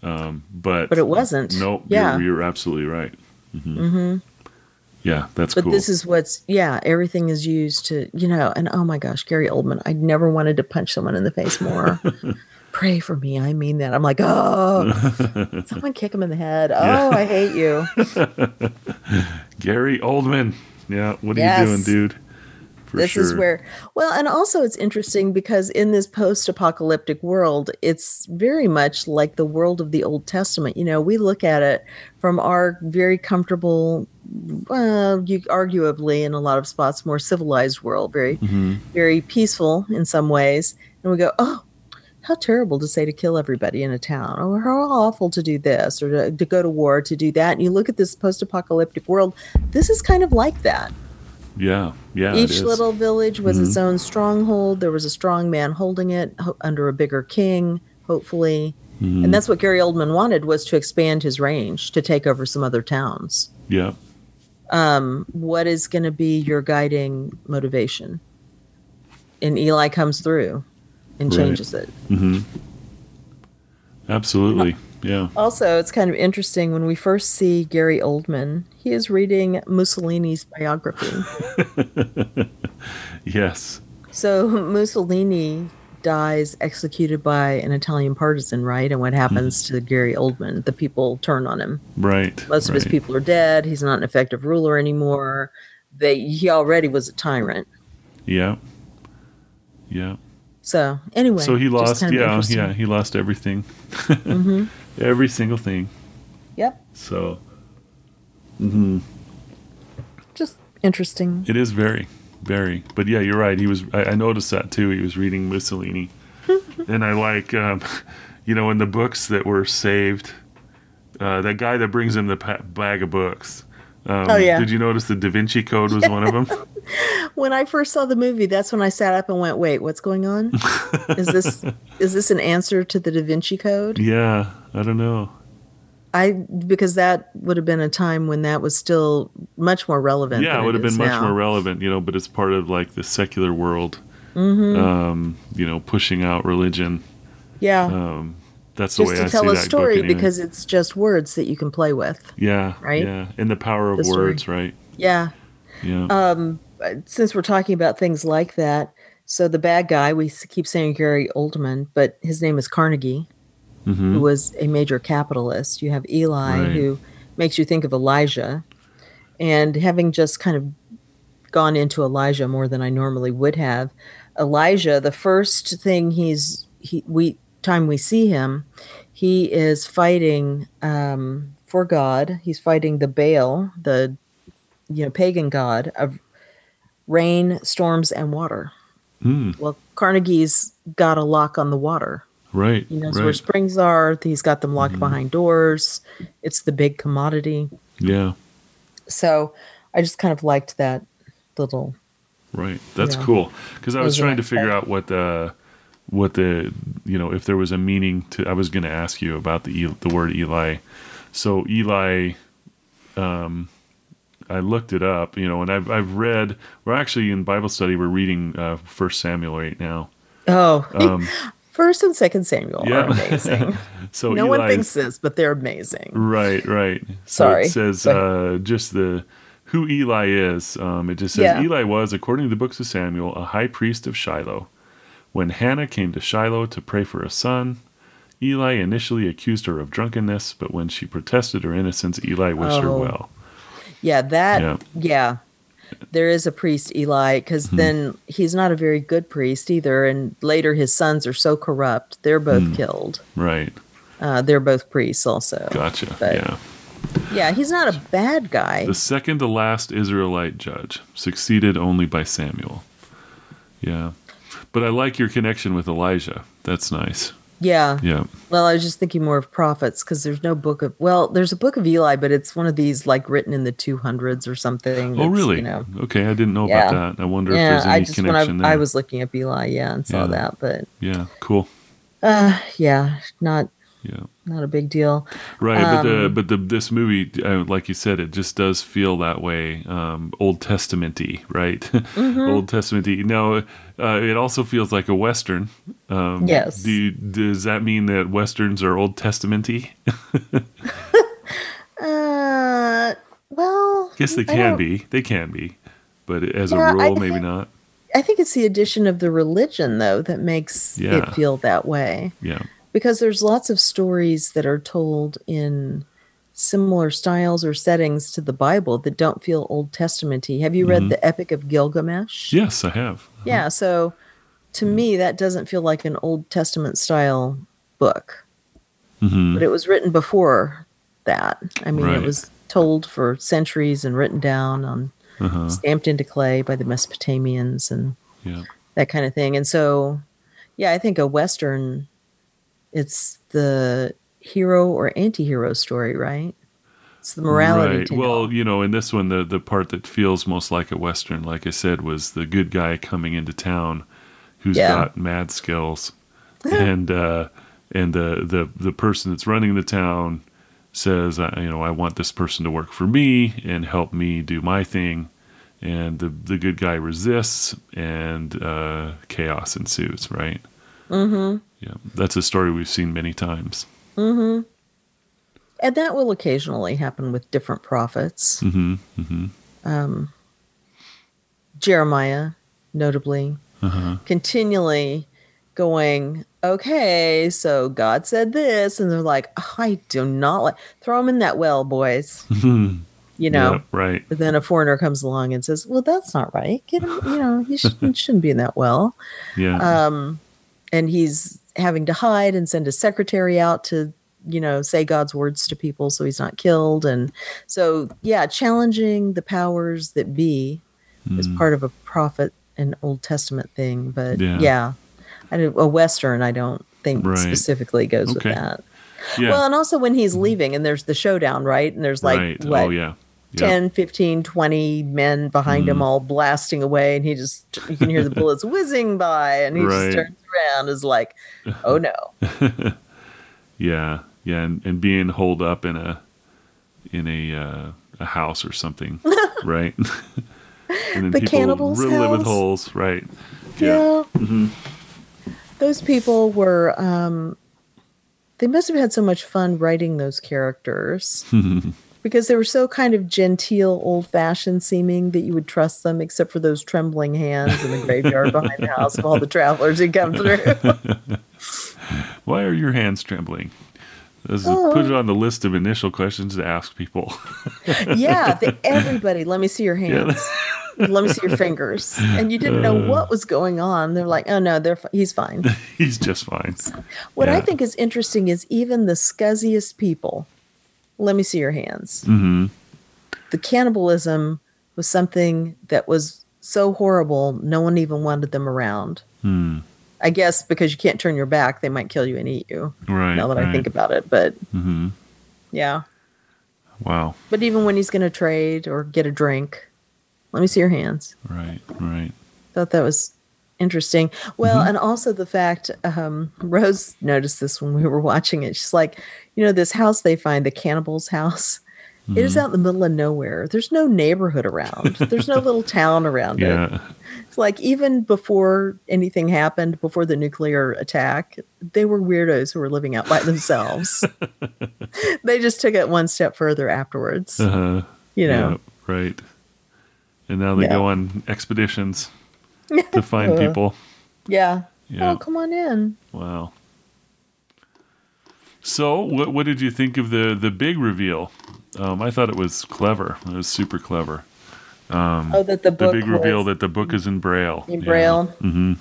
Um, but But it wasn't. Nope. Yeah. You're, you're absolutely right. hmm Yeah, that's But cool. this is what's yeah, everything is used to, you know, and oh my gosh, Gary Oldman, I never wanted to punch someone in the face more. *laughs* Pray for me. I mean that. I'm like, oh, *laughs* someone kick him in the head. Oh, Yeah. I hate you. *laughs* Gary Oldman. Yeah, what are Yes. you doing, dude? For this is where, well, and also it's interesting because in this post apocalyptic world, it's very much like the world of the Old Testament. You know, we look at it from our very comfortable, well, you arguably in a lot of spots, more civilized world, very, Mhm. very peaceful in some ways. And we go, oh, how terrible to say to kill everybody in a town, or how awful to do this, or to, to go to war, to do that. And you look at this post apocalyptic world, this is kind of like that. Yeah, yeah. Each little village was its Mhm. own stronghold. There was a strong man holding it ho- under a bigger king, hopefully. Mhm. And that's what Gary Oldman wanted was to expand his range to take over some other towns. Yeah. Um, what is going to be your guiding motivation? And Eli comes through and Right. changes it. hmm Absolutely. Yeah. Also, it's kind of interesting when we first see Gary Oldman, he is reading Mussolini's biography. *laughs* Yes. So Mussolini dies executed by an Italian partisan, right? And what happens to Gary Oldman? The people turn on him. Right. Most of his people are dead. He's not an effective ruler anymore. They he already was a tyrant. Yeah. Yeah. So anyway, so he lost. kind of Yeah. Yeah. He lost everything. hmm *laughs* Every single thing. Yep. So. hmm Just interesting. It is very, very. But yeah, you're right. He was. I, I noticed that too. He was reading Mussolini, *laughs* and I like, um, you know, in the books that were saved, uh, that guy that brings him the pa- bag of books. Um, Oh, yeah. Did you notice the Da Vinci Code was one of them? *laughs* When I first saw the movie, that's when I sat up and went, "Wait, what's going on? *laughs* is this is this an answer to the Da Vinci Code?" yeah. I don't know. I because that would have been a time when that was still much more relevant. Yeah, it would have been much now. more relevant, you know. But it's part of like the secular world, Mhm. um, you know, pushing out religion. yeah, Um, that's the just way to I tell a story because it's just words that you can play with. yeah, right? Yeah, and the power of The story. words, right? Yeah. Yeah. Um, since we're talking about things like that, so the bad guy we keep saying Gary Oldman, but his name is Carnegie, hmm who was a major capitalist. You have Eli, Right. who makes you think of Elijah, and having just kind of gone into Elijah more than I normally would have, Elijah, the first thing he's he we time we see him, he is fighting um, for God. He's fighting the Baal, the you know pagan god of rain, storms, and water. Mm, Well, Carnegie's got a lock on the water. Right. He knows right. where springs are. He's got them locked Mhm. behind doors. It's the big commodity. Yeah. So I just kind of liked that little. Right. That's Yeah. cool. Because I was trying to figure out what the what the you know if there was a meaning to. I was going to ask you about the the word Eli. So Eli, um, I looked it up. You know, and I've I've read. We're actually in Bible study. We're reading uh, First Samuel right now. Oh, *laughs* Um, first and second Samuel yeah. are amazing. *laughs* so no Eli one thinks this, but they're amazing. Right, right. So Sorry, it says but- uh, just the who Eli is. Um, it just says Yeah. Eli was, according to the books of Samuel, a high priest of Shiloh. When Hannah came to Shiloh to pray for a son, Eli initially accused her of drunkenness, but when she protested her innocence, Eli wished her Oh. well. Yeah, that. Yeah. Yeah. There is a priest, Eli, because Hmm. then he's not a very good priest either. And later his sons are so corrupt, they're both Hmm. killed. Right. Uh, they're both priests also. Gotcha. But- yeah. Yeah, he's not a bad guy. The second to last Israelite judge, succeeded only by Samuel. Yeah. But I like your connection with Elijah. That's nice. Yeah. Yeah. Well, I was just thinking more of prophets because there's no book of, well, there's a book of Eli, but it's one of these like written in the 200s or something. Oh, really? You know, Okay, I didn't know Yeah. about that. I wonder if there's any I just, I, connection there. I was looking up Eli, yeah, and saw Yeah. that. But yeah, cool. Uh, yeah, not Yeah. Not a big deal. Right, but the Um, but the this movie, uh, like you said, it just does feel that way, um, Old Testamenty, right? Mm-hmm. *laughs* Old Testamenty. Now, uh, it also feels like a western. Um, Yes. Do does that mean that westerns are Old Testamenty? *laughs* Uh, well, guess they can be. They can be, but as Yeah, a I rule, maybe think- not. I think it's the addition of the religion though that makes Yeah. it feel that way. Yeah. Because there's lots of stories that are told in similar styles or settings to the Bible that don't feel Old Testamenty. Have you read the Epic of Gilgamesh? Yes, I have. Yeah, so to me that doesn't feel like an Old Testament style book, hmm but it was written before that. I mean, Right. it was told for centuries and written down on Uh-huh. stamped into clay by the Mesopotamians and Yeah. that kind of thing. And so, yeah, I think a Western, it's the hero or anti hero story, right? It's the morality Right. tale. Well, you know, in this one, the the part that feels most like a western, like I said, was the good guy coming into town, who's Yeah. got mad skills, *laughs* and uh, and the the the person that's running the town says, you know, I want this person to work for me and help me do my thing, and the the good guy resists, and uh, chaos ensues. Right. mm-hmm. Yeah, that's a story we've seen many times. Mm-hmm. And that will occasionally happen with different prophets. hmm hmm Um, Jeremiah, notably, Uh-huh. continually going, okay, so God said this. And they're like, "Oh, I do not like, throw him in that well, boys. *laughs* You know? Right. But then a foreigner comes along and says, "Well, that's not right. Get him. You know, he shouldn't, shouldn't be in that well." *laughs* Yeah. Um, and he's having to hide and send a secretary out to, you know, say God's words to people so he's not killed. And so, yeah, challenging the powers that be is Mm. part of a prophet and Old Testament thing. But Yeah. yeah, I do, a Western, I don't think Right. specifically goes Okay. with that. yeah. Well, and also when he's leaving and there's the showdown, right? And there's like right. what, oh yeah. Yeah. 10, 15, 20 men behind him Mm. all blasting away. And he just, you can hear the *laughs* bullets whizzing by. And he Right. just turns around is like, oh no. *laughs* Yeah. Yeah. And, and being holed up in a in a uh, a house or something, *laughs* right? and then The cannibal's riddle it with holes, right? Yeah. mm-hmm Those people were, um, they must have had so much fun writing those characters because they were so kind of genteel, old fashioned seeming that you would trust them, except for those trembling hands in the graveyard behind the house of all the travelers who come through. *laughs* Why are your hands trembling? This is, Oh. Put it on the list of initial questions to ask people. *laughs* yeah, *laughs* the, everybody, let me see your hands. let me see your fingers. And you didn't know Uh. what was going on. They're like, oh no, they're he's fine. He's just fine. What I think is interesting is even the scuzziest people. Let me see your hands. hmm The cannibalism was something that was so horrible, no one even wanted them around. Hmm. I guess because you can't turn your back, they might kill you and eat you. Right. now that I think about it, but hmm yeah. Wow. But even when he's going to trade or get a drink, let me see your hands. Right. Right. thought that was interesting. Well, Mm-hmm. and also the fact um, Rose noticed this when we were watching it. She's like, you know, this house they find, the cannibal's house. It Mm-hmm. is out in the middle of nowhere. There's no neighborhood around. There's no little town around it. It's like even before anything happened, before the nuclear attack, they were weirdos who were living out by themselves. *laughs* they just took it one step further afterwards. Uh-huh. You know, Yeah, right. And now they Yeah. go on expeditions to find people. yeah. Yeah. Oh, come on in. Wow. So, what what did you think of the the big reveal? Um, I thought it was clever. It was super clever. Um, Oh, that the The book big reveal that the book is in Braille. in Braille. hmm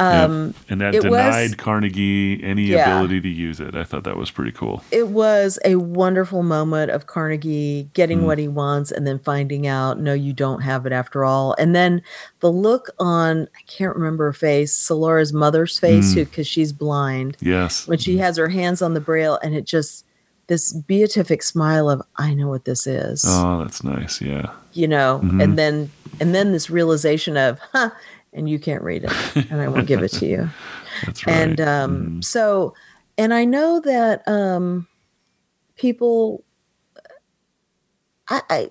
Um, And that it was- denied Carnegie any Yeah. ability to use it. I thought that was pretty cool. it was a wonderful moment of Carnegie getting Mm. what he wants and then finding out, no, you don't have it after all. And then the look on, I can't remember her face, Solara's mother's face, Mm. who because she's blind, Yes. when she has her hands on the braille and it just, this beatific smile of, I know what this is, Oh, that's nice. Yeah. you know, Mhm. and then, and then this realization of, huh, and you can't read it and I won't give it to you. *laughs* That's right. and um, so and i know that um, people I, I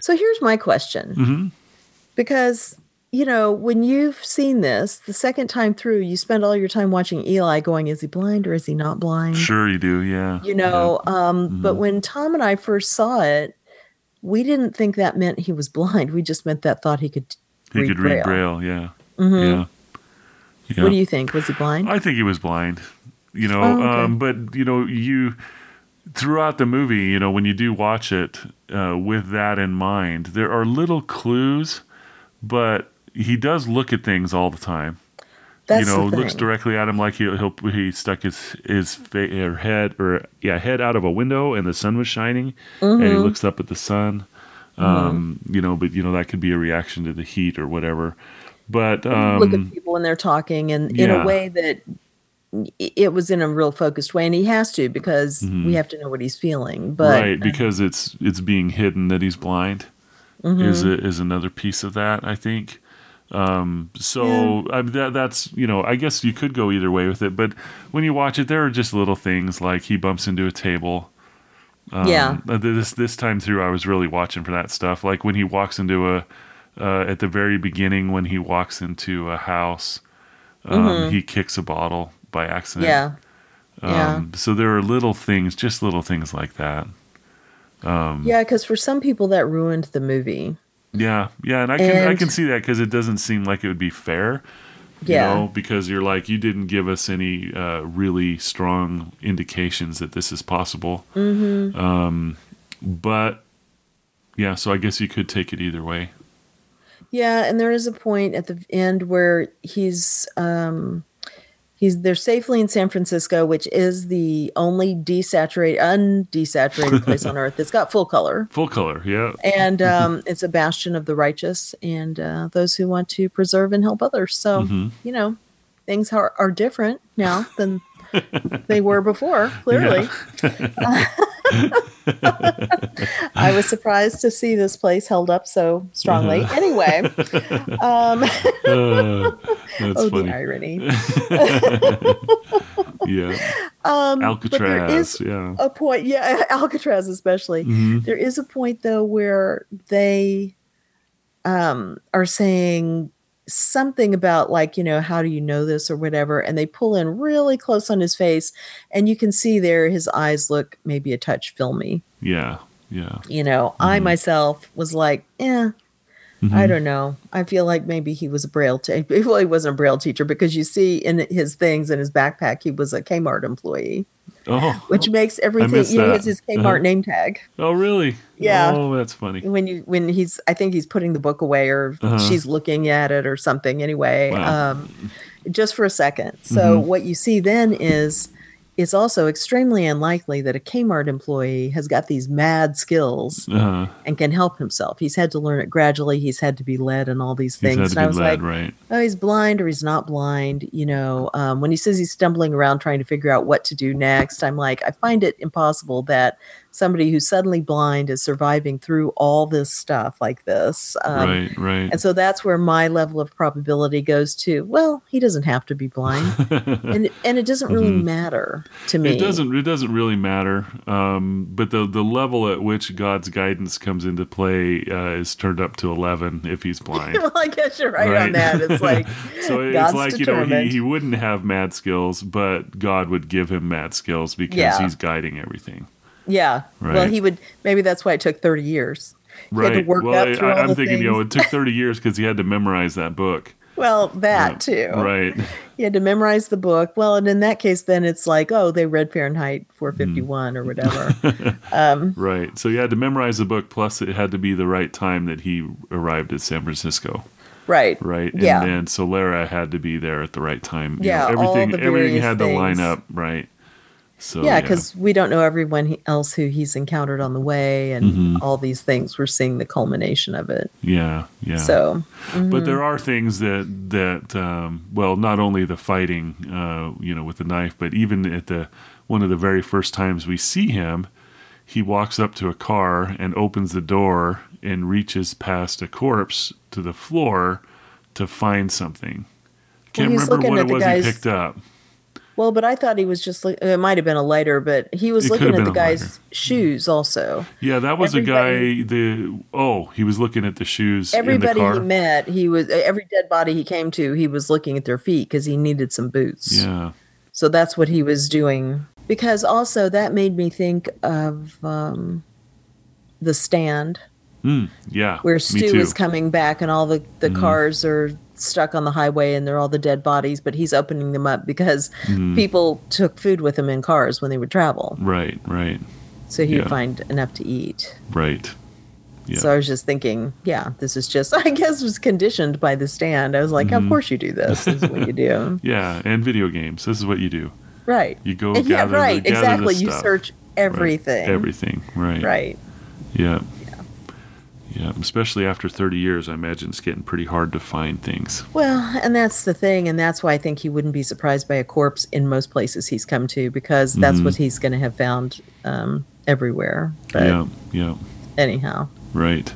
so here's my question hmm because you know when you've seen this the second time through you spend all your time watching eli going is he blind or is he not blind Sure, you do. Yeah. you know um Mm-hmm. but when tom and i first saw it we didn't think that meant he was *laughs* blind we just meant that thought he could he read could read Braille. Braille. Yeah. Mhm. Yeah. Yeah. what do you think was he blind I think he was blind. You know, Oh, okay. um, but you know, you throughout the movie, you know, when you do watch it uh, with that in mind, there are little clues, but he does look at things all the time. that's you know, looks directly at him like he he'll, he stuck his his fa- or head or yeah head out of a window and the sun was shining, and Mm-hmm. he looks up at the sun. Um, You know, but you know that could be a reaction to the heat or whatever. But um, look at people when they're talking and in a way that it was in a real focused way and he has to because we have to know what he's feeling but Mm-hmm. right because it's it's being hidden that he's blind Mm-hmm. is a, is another piece of that I think. Um, so I, that that's you know I guess you could go either way with it, but when you watch it, there are just little things like he bumps into a table. Um, Yeah. This this time through, I was really watching for that stuff. Like when he walks into a uh, at the very beginning when he walks into a house, um, he kicks a bottle by accident. Mm-hmm. yeah yeah Um, So there are little things, just little things like that. yeah because for some people that ruined the movie Yeah, yeah, and I can I can see that because it doesn't seem like it would be fair. You Yeah. know, because you're like you didn't give us any uh, really strong indications that this is possible. Mm-hmm. Um, but yeah, so I guess you could take it either way. yeah and there is a point at the end where he's um he's they're safely in san francisco which is the only desaturated undesaturated place on *laughs* earth that's got full color Full color, yeah, and um, it's a bastion of the righteous and uh, those who want to preserve and help others. So Mm-hmm. you know, things are, are different now than *laughs* they were before. Clearly, *laughs* I was surprised to see this place held up so strongly. Uh-huh. Anyway, um, Uh, that's oh, the funny. irony. *laughs* *laughs* Yeah, Um, Alcatraz, is yeah, a point yeah *laughs* alcatraz especially Mhm. There is a point though where they um are saying something about like you know how do you know this or whatever and they pull in really close on his face and you can see there his eyes look maybe a touch filmy yeah, yeah. you know i myself was like eh Mm-hmm. I don't know. I feel like maybe he was a braille teacher. *laughs* Well, he wasn't a braille teacher because you see in his things in his backpack he was a Kmart employee Oh, which makes everything you know, he has his Kmart Uh-huh. name tag. oh, really? Yeah. Oh, that's funny. When you when he's I think he's putting the book away or Uh-huh. she's looking at it or something anyway. Wow. Um just for a second. So Mm-hmm. what you see then is it's also extremely unlikely that a Kmart employee has got these mad skills Uh, and can help himself. He's had to learn it gradually. He's had to be led and all these he's things. had And I to was be led, like, right? oh, he's blind or he's not blind. You know, um, when he says he's stumbling around trying to figure out what to do next, I'm like, I find it impossible that somebody who's suddenly blind is surviving through all this stuff like this. Um, right, right. And so that's where my level of probability goes to. Well, he doesn't have to be blind, *laughs* and and it doesn't really matter to me. Mm-hmm. It doesn't. It doesn't really matter. Um, but the the level at which God's guidance comes into play uh, is turned up to eleven if he's *laughs* blind. well, I guess you're right, on that. It's like *laughs* so it's God's like you know he, determined. he wouldn't have mad skills, but God would give him mad skills because Yeah. he's guiding everything. Yeah. Well, he would. Maybe that's why it took 30 years. He had to Right. work well, I, the thinking, you know, it took 30 years because he had to memorize that book. Well, that too. Right. He had to memorize the book. Well, and in that case, then it's like, oh, they read Fahrenheit 451 Mm. or whatever. *laughs* um, Right. So he had to memorize the book, plus it had to be the right time that he arrived at San Francisco. right. Right. Yeah. And then Solara had to be there at the right time. You Yeah, know, everything everything had to line up, right. So yeah, because we don't know everyone else who he's encountered on the way and Mm-hmm. all these things. We're seeing the culmination of it. yeah, yeah. So, but there are things that that um, well, not only the fighting, uh, you know, with the knife, but even at the one of the very first times we see him, he walks up to a car and opens the door and reaches past a corpse to the floor to find something. Can't he's remember what it was guy's- he picked up. Well, but I thought he was just like it might have been a lighter, but he was It looking at the guy's lighter. shoes also. Yeah, that was Everybody- a guy. The oh, he was looking at the shoes Everybody in the he met, he was every dead body he came to, he was looking at their feet because he needed some boots. yeah, So that's what he was doing. Because also that made me think of um, the stand Mm, yeah. where Stu is coming back and all the, the Mhm. cars are stuck on the highway and they're all the dead bodies, but he's opening them up because Mhm. people took food with them in cars when they would travel. Right, right, So he Yeah. find enough to eat. right. Yeah. So I was just thinking, yeah, this is just, *laughs* I guess, was conditioned by the stand. I was like, of Mhm. course you do this. This is what you do. *laughs* Yeah, and video games. This is what you do. Right. You go yeah, gather, the- right. gather the Exactly. You search Right, everything. Everything. Right. Right. Yeah. Yeah. Especially after 30 years, I imagine it's getting pretty hard to find things. Well, and that's the thing. And that's why I think he wouldn't be surprised by a corpse in most places he's come to because that's Mhm. what he's going to have found um, everywhere. But yeah. Yeah. anyhow. Right.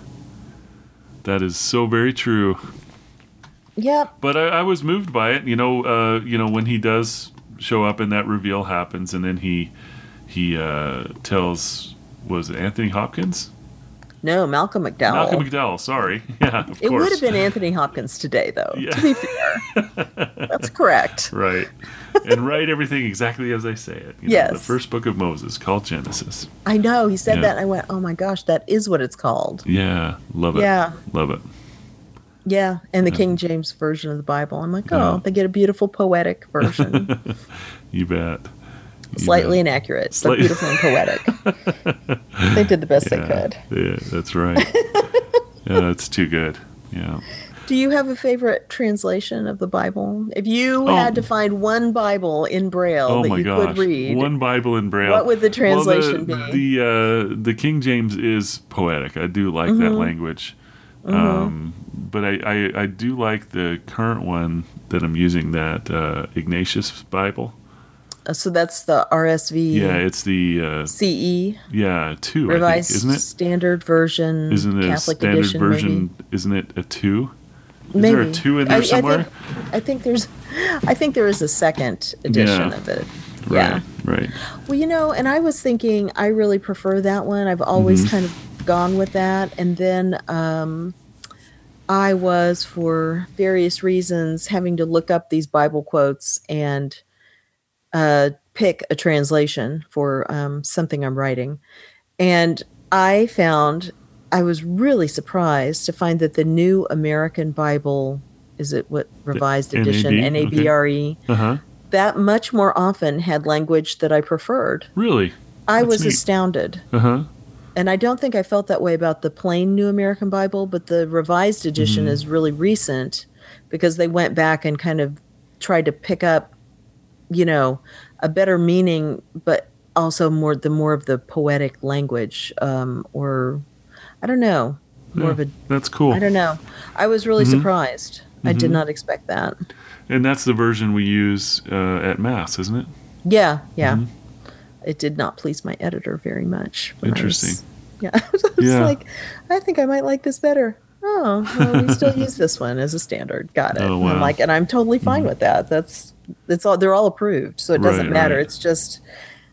That is so very true. Yep. But I, I was moved by it. You know, uh, you know when he does show up and that reveal happens, and then he he uh, tells was it Anthony Hopkins? No, Malcolm McDowell. Malcolm McDowell. Sorry. *laughs* Yeah. Of it course. would have been Anthony Hopkins today, though, Yeah. to be fair. *laughs* that's correct. Right. and write everything exactly as I say it. You know, Yes. The first book of Moses called Genesis. I know. He said Yeah. that, and I went, oh my gosh, that is what it's called. Yeah. Love it. Yeah. Love it. Yeah. And the Yeah. King James version of the Bible. I'm like, Yeah. oh, they get a beautiful poetic version. *laughs* You bet. Slightly bet. inaccurate, but beautiful and poetic. *laughs* they did the best they Yeah. could. Yeah, that's right. *laughs* yeah, that's too good. Yeah. Do you have a favorite translation of the Bible? If you Oh. had to find one Bible in Braille Oh that you gosh! could read, One Bible in Braille. what would the translation well, the, be? The uh, the King James is poetic. I do like that Mhm. language. Mhm. Um, but I, I, I do like the current one that I'm using, that uh, Ignatius Bible. Uh, so that's the RSV Yeah, it's the uh, CE yeah two, I think, revised isn't it? standard version, Isn't it a Catholic standard edition, version? Isn't it a two? Is maybe. there a two in I- there somewhere? I think, I think there's, I think there is a second edition Yeah. of it. Yeah. Right, right. Well, you know, and I was thinking I really prefer that one. I've always Mhm. kind of gone with that. And then um, I was, for various reasons, having to look up these Bible quotes and uh, pick a translation for um, something I'm writing. And I found, I was really surprised to find that the New American Bible, is it what revised edition, NAB? Okay. NABRE, Uh huh. that much more often had language that I preferred. Really? I That's was neat. astounded. Uh huh. And I don't think I felt that way about the plain New American Bible, but the revised edition Mhm. is really recent because they went back and kind of tried to pick up, you know, a better meaning, but also more the more of the poetic language, um, or I don't know, more Yeah, of a That's cool. I don't know. I was really Mhm. surprised. I did Mhm. not expect that. And that's the version we use uh, at Mass, isn't it? Yeah, yeah. Mhm. It did not please my editor very much. when I was- Interesting. *laughs* yeah, *laughs* I was Yeah. like, I think I might like this better. Oh, well, we still *laughs* use this one as a standard. Got it. Oh, And I'm wow. like, and I'm totally fine Mhm. with that. That's it's all they're all approved, so it doesn't Right, matter. right. It's just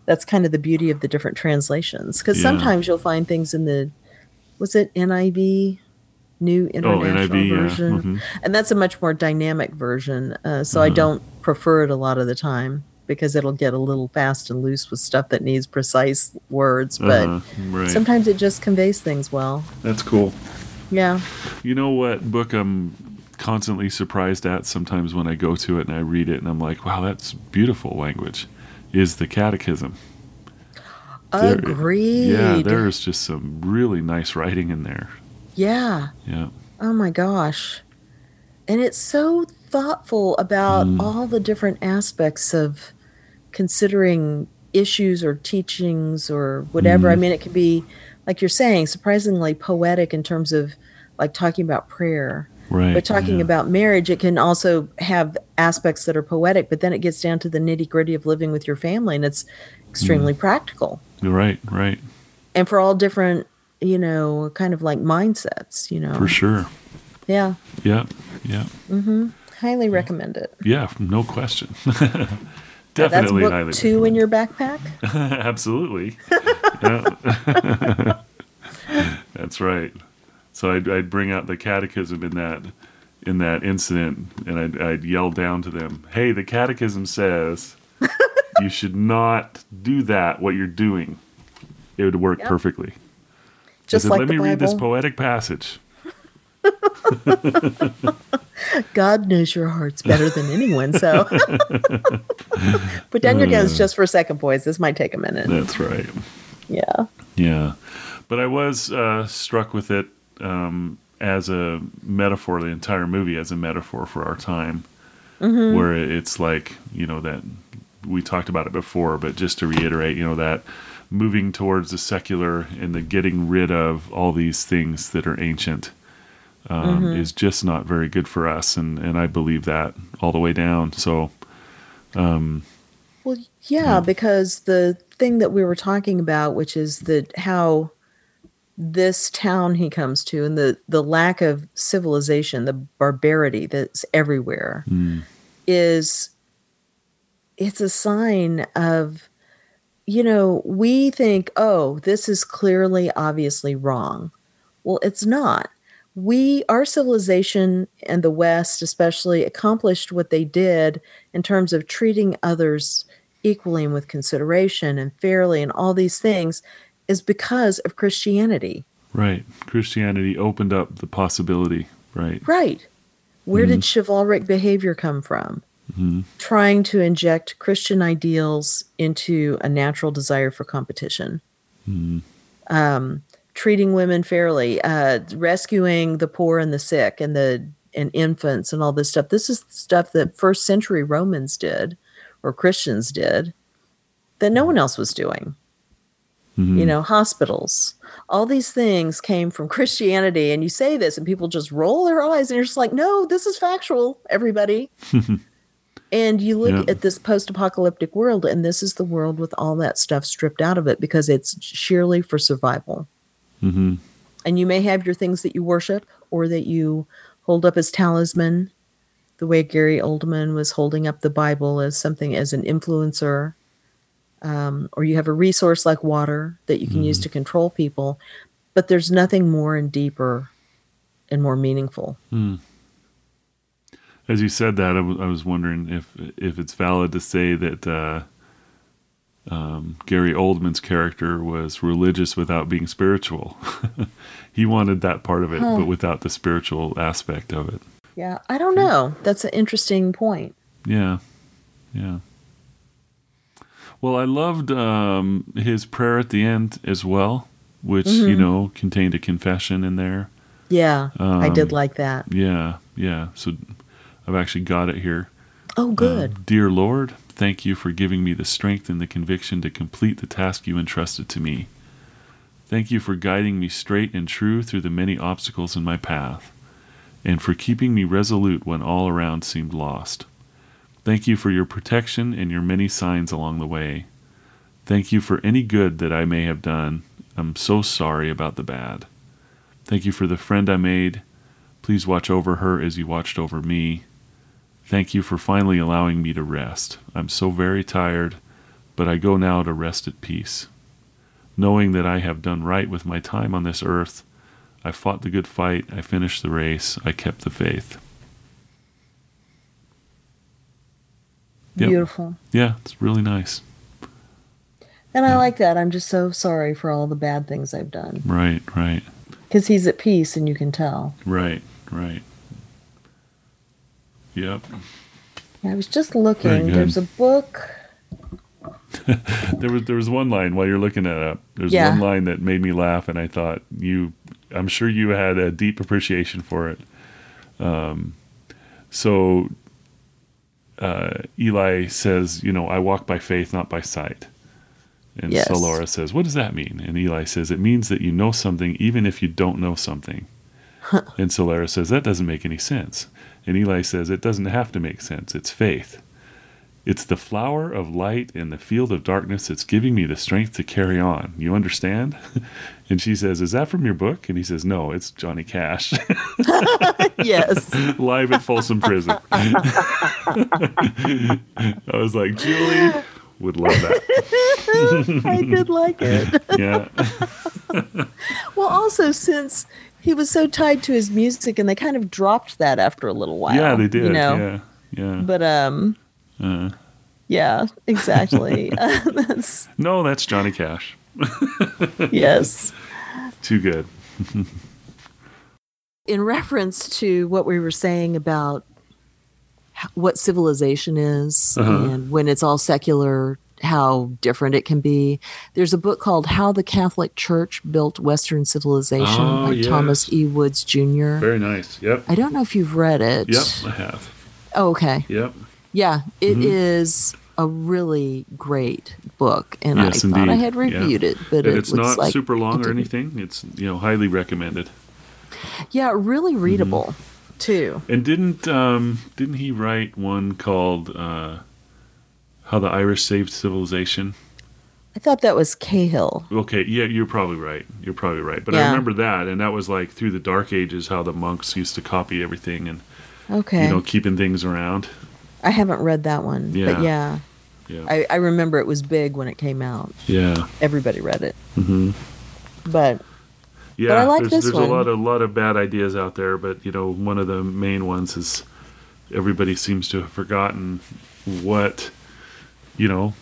that's kind of the beauty of the different translations because Yeah. sometimes you'll find things in the was it NIV, New Oh, International yeah. Version, mhm. and that's a much more dynamic version. Uh, so I Uh-huh. don't prefer it a lot of the time because it'll get a little fast and loose with stuff that needs precise words. But Uh-huh, right. sometimes it just conveys things well. That's cool. Yeah. You know what book I'm constantly surprised at sometimes when I go to it and I read it and I'm like, wow, that's beautiful language, is the Catechism. There- Agreed. Yeah, there's just some really nice writing in there. Yeah. Yeah. Oh my gosh. And it's so thoughtful about Mm. all the different aspects of considering issues or teachings or whatever. Mm. I mean, it could be, like you're saying, surprisingly poetic in terms of like talking about prayer. Right. But talking yeah. about marriage, it can also have aspects that are poetic, but then it gets down to the nitty gritty of living with your family, and it's extremely Mm. practical. Right, right. And for all different, you know, kind of like mindsets, you know. For sure. Yeah. Yeah. Yeah. hmm highly recommend it. Yeah, no question. *laughs* That's Definitely book highly. two in your backpack. *laughs* Absolutely. *laughs* That's right. So I'd, I'd bring out the catechism in that in that incident, and I'd, I'd yell down to them, "Hey, the catechism says *laughs* you should not do that. What you're doing." It would work Yep. perfectly. Just said, like Let me read this poetic passage. *laughs* God knows your hearts better than anyone. So *laughs* put down your guns just for a second, boys. This might take a minute. That's right. Yeah. Yeah, but I was uh, struck with it um, as a metaphor. The entire movie as a metaphor for our time, where it's like you know that we talked about it before, but just to reiterate, you know that moving towards the secular and the getting rid of all these things that are ancient um, is just not very good for us, and and I believe that all the way down. So um, Well, yeah, because the thing that we were talking about, which is that how this town he comes to and the the lack of civilization, the barbarity that's everywhere, mm. is it's a sign of you know, we think, oh, this is clearly obviously wrong. Well, it's not. We, our civilization and the West especially, accomplished what they did in terms of treating others equally and with consideration and fairly and all these things is because of Christianity. right, Christianity opened up the possibility. Right. Right. Where did chivalric behavior come from? Trying to inject Christian ideals into a natural desire for competition. Um, treating women fairly, uh, rescuing the poor and the sick and the and infants and all this stuff. This is stuff that first century Romans did or Christians did that no one else was doing. You know, hospitals, all these things came from *laughs* Christianity. And you say this, and people just roll their eyes, and you're just like, no, this is factual, everybody. *laughs* and you look Yeah. at this post apocalyptic world, and this is the world with all that stuff stripped out of it because it's sheerly for survival. hmm And you may have your things that you worship or that you hold up as talisman, the way Gary Oldman was holding up the Bible as something as an influencer. Um, or you have a resource like water that you can use to control people, but there's nothing more and deeper and more meaningful. As you said that, I was- wondering if if it's valid to say that uh, um, Gary Oldman's character was religious without being spiritual. *laughs* he wanted that part of it, but without the spiritual aspect of it. Yeah, I don't know. That's an interesting point. Yeah, yeah. Well, I loved um, his prayer at the end as well, which you know contained a confession in there. Yeah, I did Um, like that. Yeah, yeah. So I've actually got it here. Oh, good. Um, Dear Lord, thank you for giving me the strength and the conviction to complete the task you entrusted to me. Thank you for guiding me straight and true through the many obstacles in my path, and for keeping me resolute when all around seemed lost. Thank you for your protection and your many signs along the way. Thank you for any good that I may have done. I'm so sorry about the bad. Thank you for the friend I made. Please watch over her as you watched over me. Thank you for finally allowing me to rest. I'm so very tired, but I go now to rest at peace. Knowing that I have done right with my time on this earth, I fought the good fight, I finished the race, I kept the faith. Yep. Beautiful. Yeah, it's really nice. And I like that. I'm just so sorry for all the bad things I've done. Right, right, Because he's at peace and you can tell. right, right. Yep. I was just looking. There's a book. *laughs* There was there was one line while you're looking at it. There's Yeah. one line that made me laugh, and I thought you, I'm sure you had a deep appreciation for it. Um, so uh, Eli says, you know, I walk by faith, not by sight. And Yes. Solara says, what does that mean? And Eli says, it means that you know something even if you don't know something. and so says, that doesn't make any sense. And Eli says, it doesn't have to make sense. It's faith. It's the flower of light in the field of darkness that's giving me the strength to carry on. You understand? *laughs* And she says, Is that from your book? And he says, No, it's Johnny Cash, *laughs* yes. *laughs* live at Folsom Prison. I was like, Julie would love that. I did like it. Yeah. Well, also since he was so tied to his music, and they kind of dropped that after a little while. Yeah, they did. You know, Yeah. Yeah. but um, Uh, yeah, exactly. Uh, *laughs* *laughs* that's no, that's Johnny Cash. *laughs* yes. Too good. In reference to what we were saying about what civilization is Uh-huh. and when it's all secular, how different it can be. There's a book called How the Catholic Church Built Western Civilization Oh, by yes. Thomas E. Woods Jr. Very nice. Yep. I don't know if you've read it. Yep. I have. Oh, okay. Yep. Yeah, it Mhm. is a really great book, and Yes, I thought I indeed. had Yeah. reviewed it, but it it's not like super long or anything. It's you know highly recommended. Yeah, really Mm-hmm. readable too. And didn't um didn't he write one called uh, "How the Irish Saved Civilization"? I thought that was Cahill. Okay, yeah, you're probably right. You're probably right. But I remember that, and that was like through the Dark Ages, how the monks used to copy everything and Okay, you know keeping things around. I haven't read that one, Yeah. but yeah, Yeah. I, I remember it was big when it came out. yeah. Everybody read it, hmm but Yeah, I like there's, this there's one. a lot of lot of bad ideas out there, but you know, one of the main ones is everybody seems to have forgotten what you know.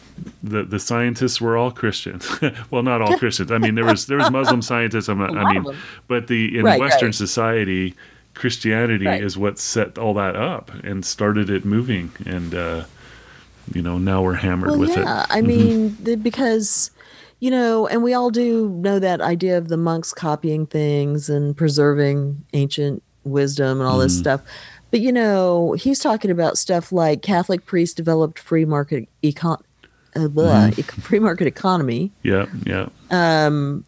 The the scientists were all Christians. *laughs* well, not all *laughs* Christians. I mean, there was there was Muslim scientists. I'm not, I mean, but the in Right, Western right. society, Christianity Right. is what set all that up and started it moving. And uh, you know, now we're hammered well, with yeah, it. I mean, the, because you know, and we all do know that idea of the monks copying things and preserving ancient wisdom and all this Mhm. stuff. But you know, he's talking about stuff like Catholic priests developed free market econ, uh, blah, Mm-hmm. ec- *laughs* free market economy. Yeah, yeah. Um,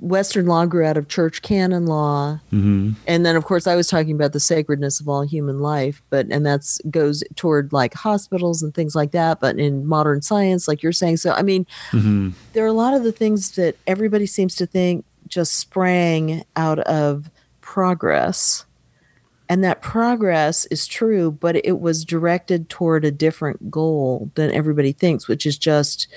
Western law grew out of church canon law, hmm and then of course I was talking about the sacredness of all human life, but and that's goes toward like hospitals and things like that. But in modern science, like you're saying, so I mean, hmm there are a lot of the things that everybody seems to think just sprang out of progress. And that progress is true, but it was directed toward a different goal than everybody thinks, which is just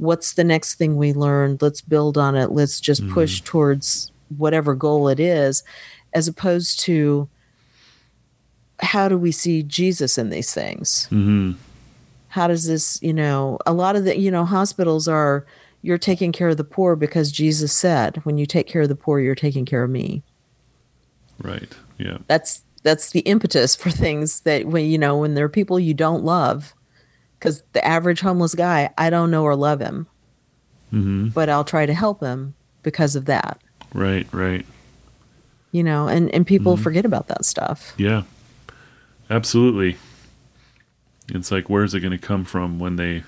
what's the next thing we learned? Let's build on it. Let's just push towards whatever goal it is, as opposed to how do we see Jesus in these things? hmm how does this you know a lot of the you know hospitals are you're taking care of the poor because jesus said when you take care of the poor you're taking care of me Right. Yeah. that's that's the impetus for things that when you know when there are people you don't love because the average homeless guy i don't know or love him hmm but i'll try to help him because of that Right. Right. you know and and people forget about that stuff Yeah, absolutely. It's like, where's it going to come from when they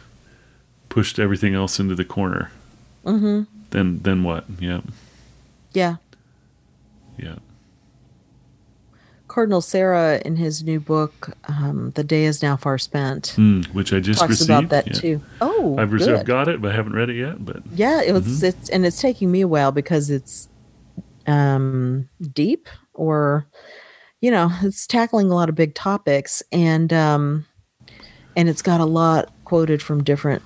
pushed everything else into the corner? mm-hmm Then, then what? Yeah yeah. Cardinal sarah in his new book um, the day is now far spent Mm, which I just talks received. about that yeah. too oh I've, good. I've got it, but I haven't read it yet. But Yeah, it was Mm-hmm. it's and it's taking me a while because it's um deep or you know, it's tackling a lot of big topics and um and it's got a lot quoted from different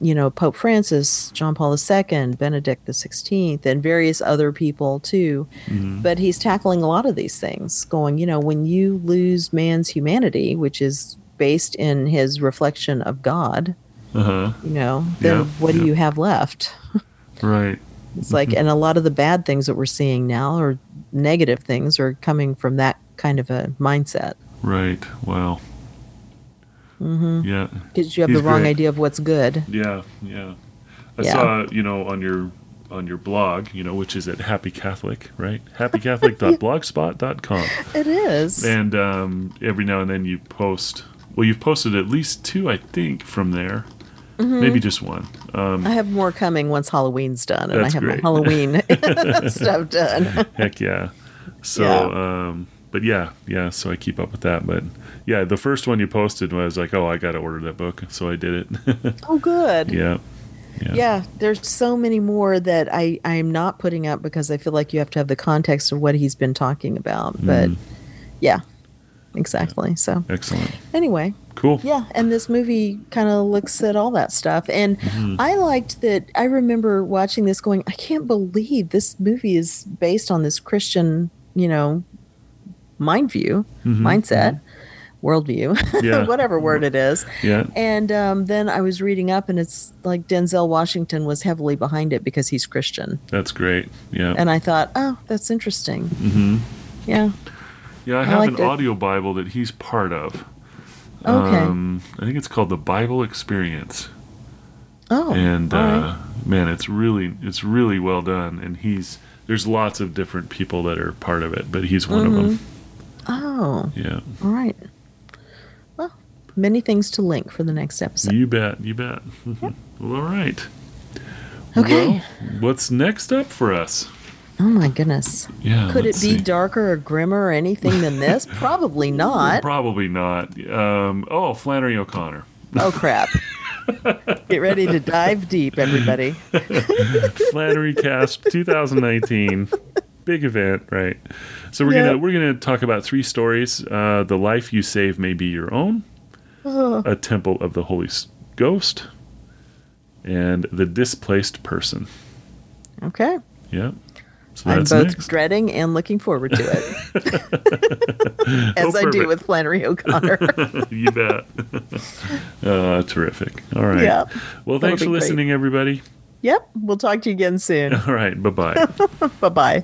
you know, Pope Francis, John Paul II, Benedict XVI, and various other people too. Mhm. But he's tackling a lot of these things, going, you know, when you lose man's humanity, which is based in his reflection of God, uh huh. you know, then Yeah, what do you have left? *laughs* Right. It's like, and a lot of the bad things that we're seeing now, or negative things, are coming from that kind of a mindset. Right. Wow. Hmm Yeah. Because you have He's the wrong great. idea of what's good. Yeah. Yeah. I Yeah. saw, you know, on your on your blog, you know, which is at Happy Catholic, right? HappyCatholic.blogspot.com. *laughs* It is. And um, every now and then you post. Well, you've posted at least two, I think, from there. Mm-hmm. Maybe just one. Um, I have more coming once Halloween's done, and I have great. my Halloween *laughs* *laughs* stuff done. heck yeah. So, Yeah. um, but yeah, yeah. So I keep up with that. But yeah, the first one you posted was like, oh, I got to order that book, so I did it. *laughs* Oh, good. yeah, Yeah, there's so many more that I I'm not putting up because I feel like you have to have the context of what he's been talking about. Mm-hmm. But yeah, exactly. So excellent, anyway, cool. yeah, and this movie kind of looks at all that stuff, and mm-hmm. I liked that. I remember watching this, going, I can't believe this movie is based on this Christian, you know, mind view, mindset, worldview, *laughs* Yeah. whatever word it is. Yeah, And um, then I was reading up, and it's like Denzel Washington was heavily behind it because he's Christian. that's great. Yeah, And I thought, oh, that's interesting. Mm-hmm. Yeah. yeah. I have an it. audio Bible that he's part of. Okay. Um, I think it's called the Bible Experience. oh. and all uh, right. man, it's really it's really well done. And he's there's lots of different people that are part of it, but he's one of them. Oh, Yeah, all right. Well, many things to link for the next episode. you bet, you bet. *laughs* well, all right. Okay. Well, what's next up for us? Oh my goodness. Yeah. Could it be see. darker or grimmer or anything than this? *laughs* Probably not. Probably not. Um, oh, Flannery O'Connor. Oh crap. *laughs* Get ready to dive deep, everybody. Flannery Cast 2019. Big event, right? So we're Yeah. gonna we're gonna talk about three stories. Uh, the life you save may be your own. A temple of the Holy Ghost, and the displaced person. Okay. Yeah. So I'm both next. dreading and looking forward to it. *laughs* As Oh, I do with Flannery O'Connor. *laughs* you bet. *laughs* uh, terrific. All right. Yeah. Well, thanks for great. listening, everybody. yep. We'll talk to you again soon. All right. Bye bye. bye bye.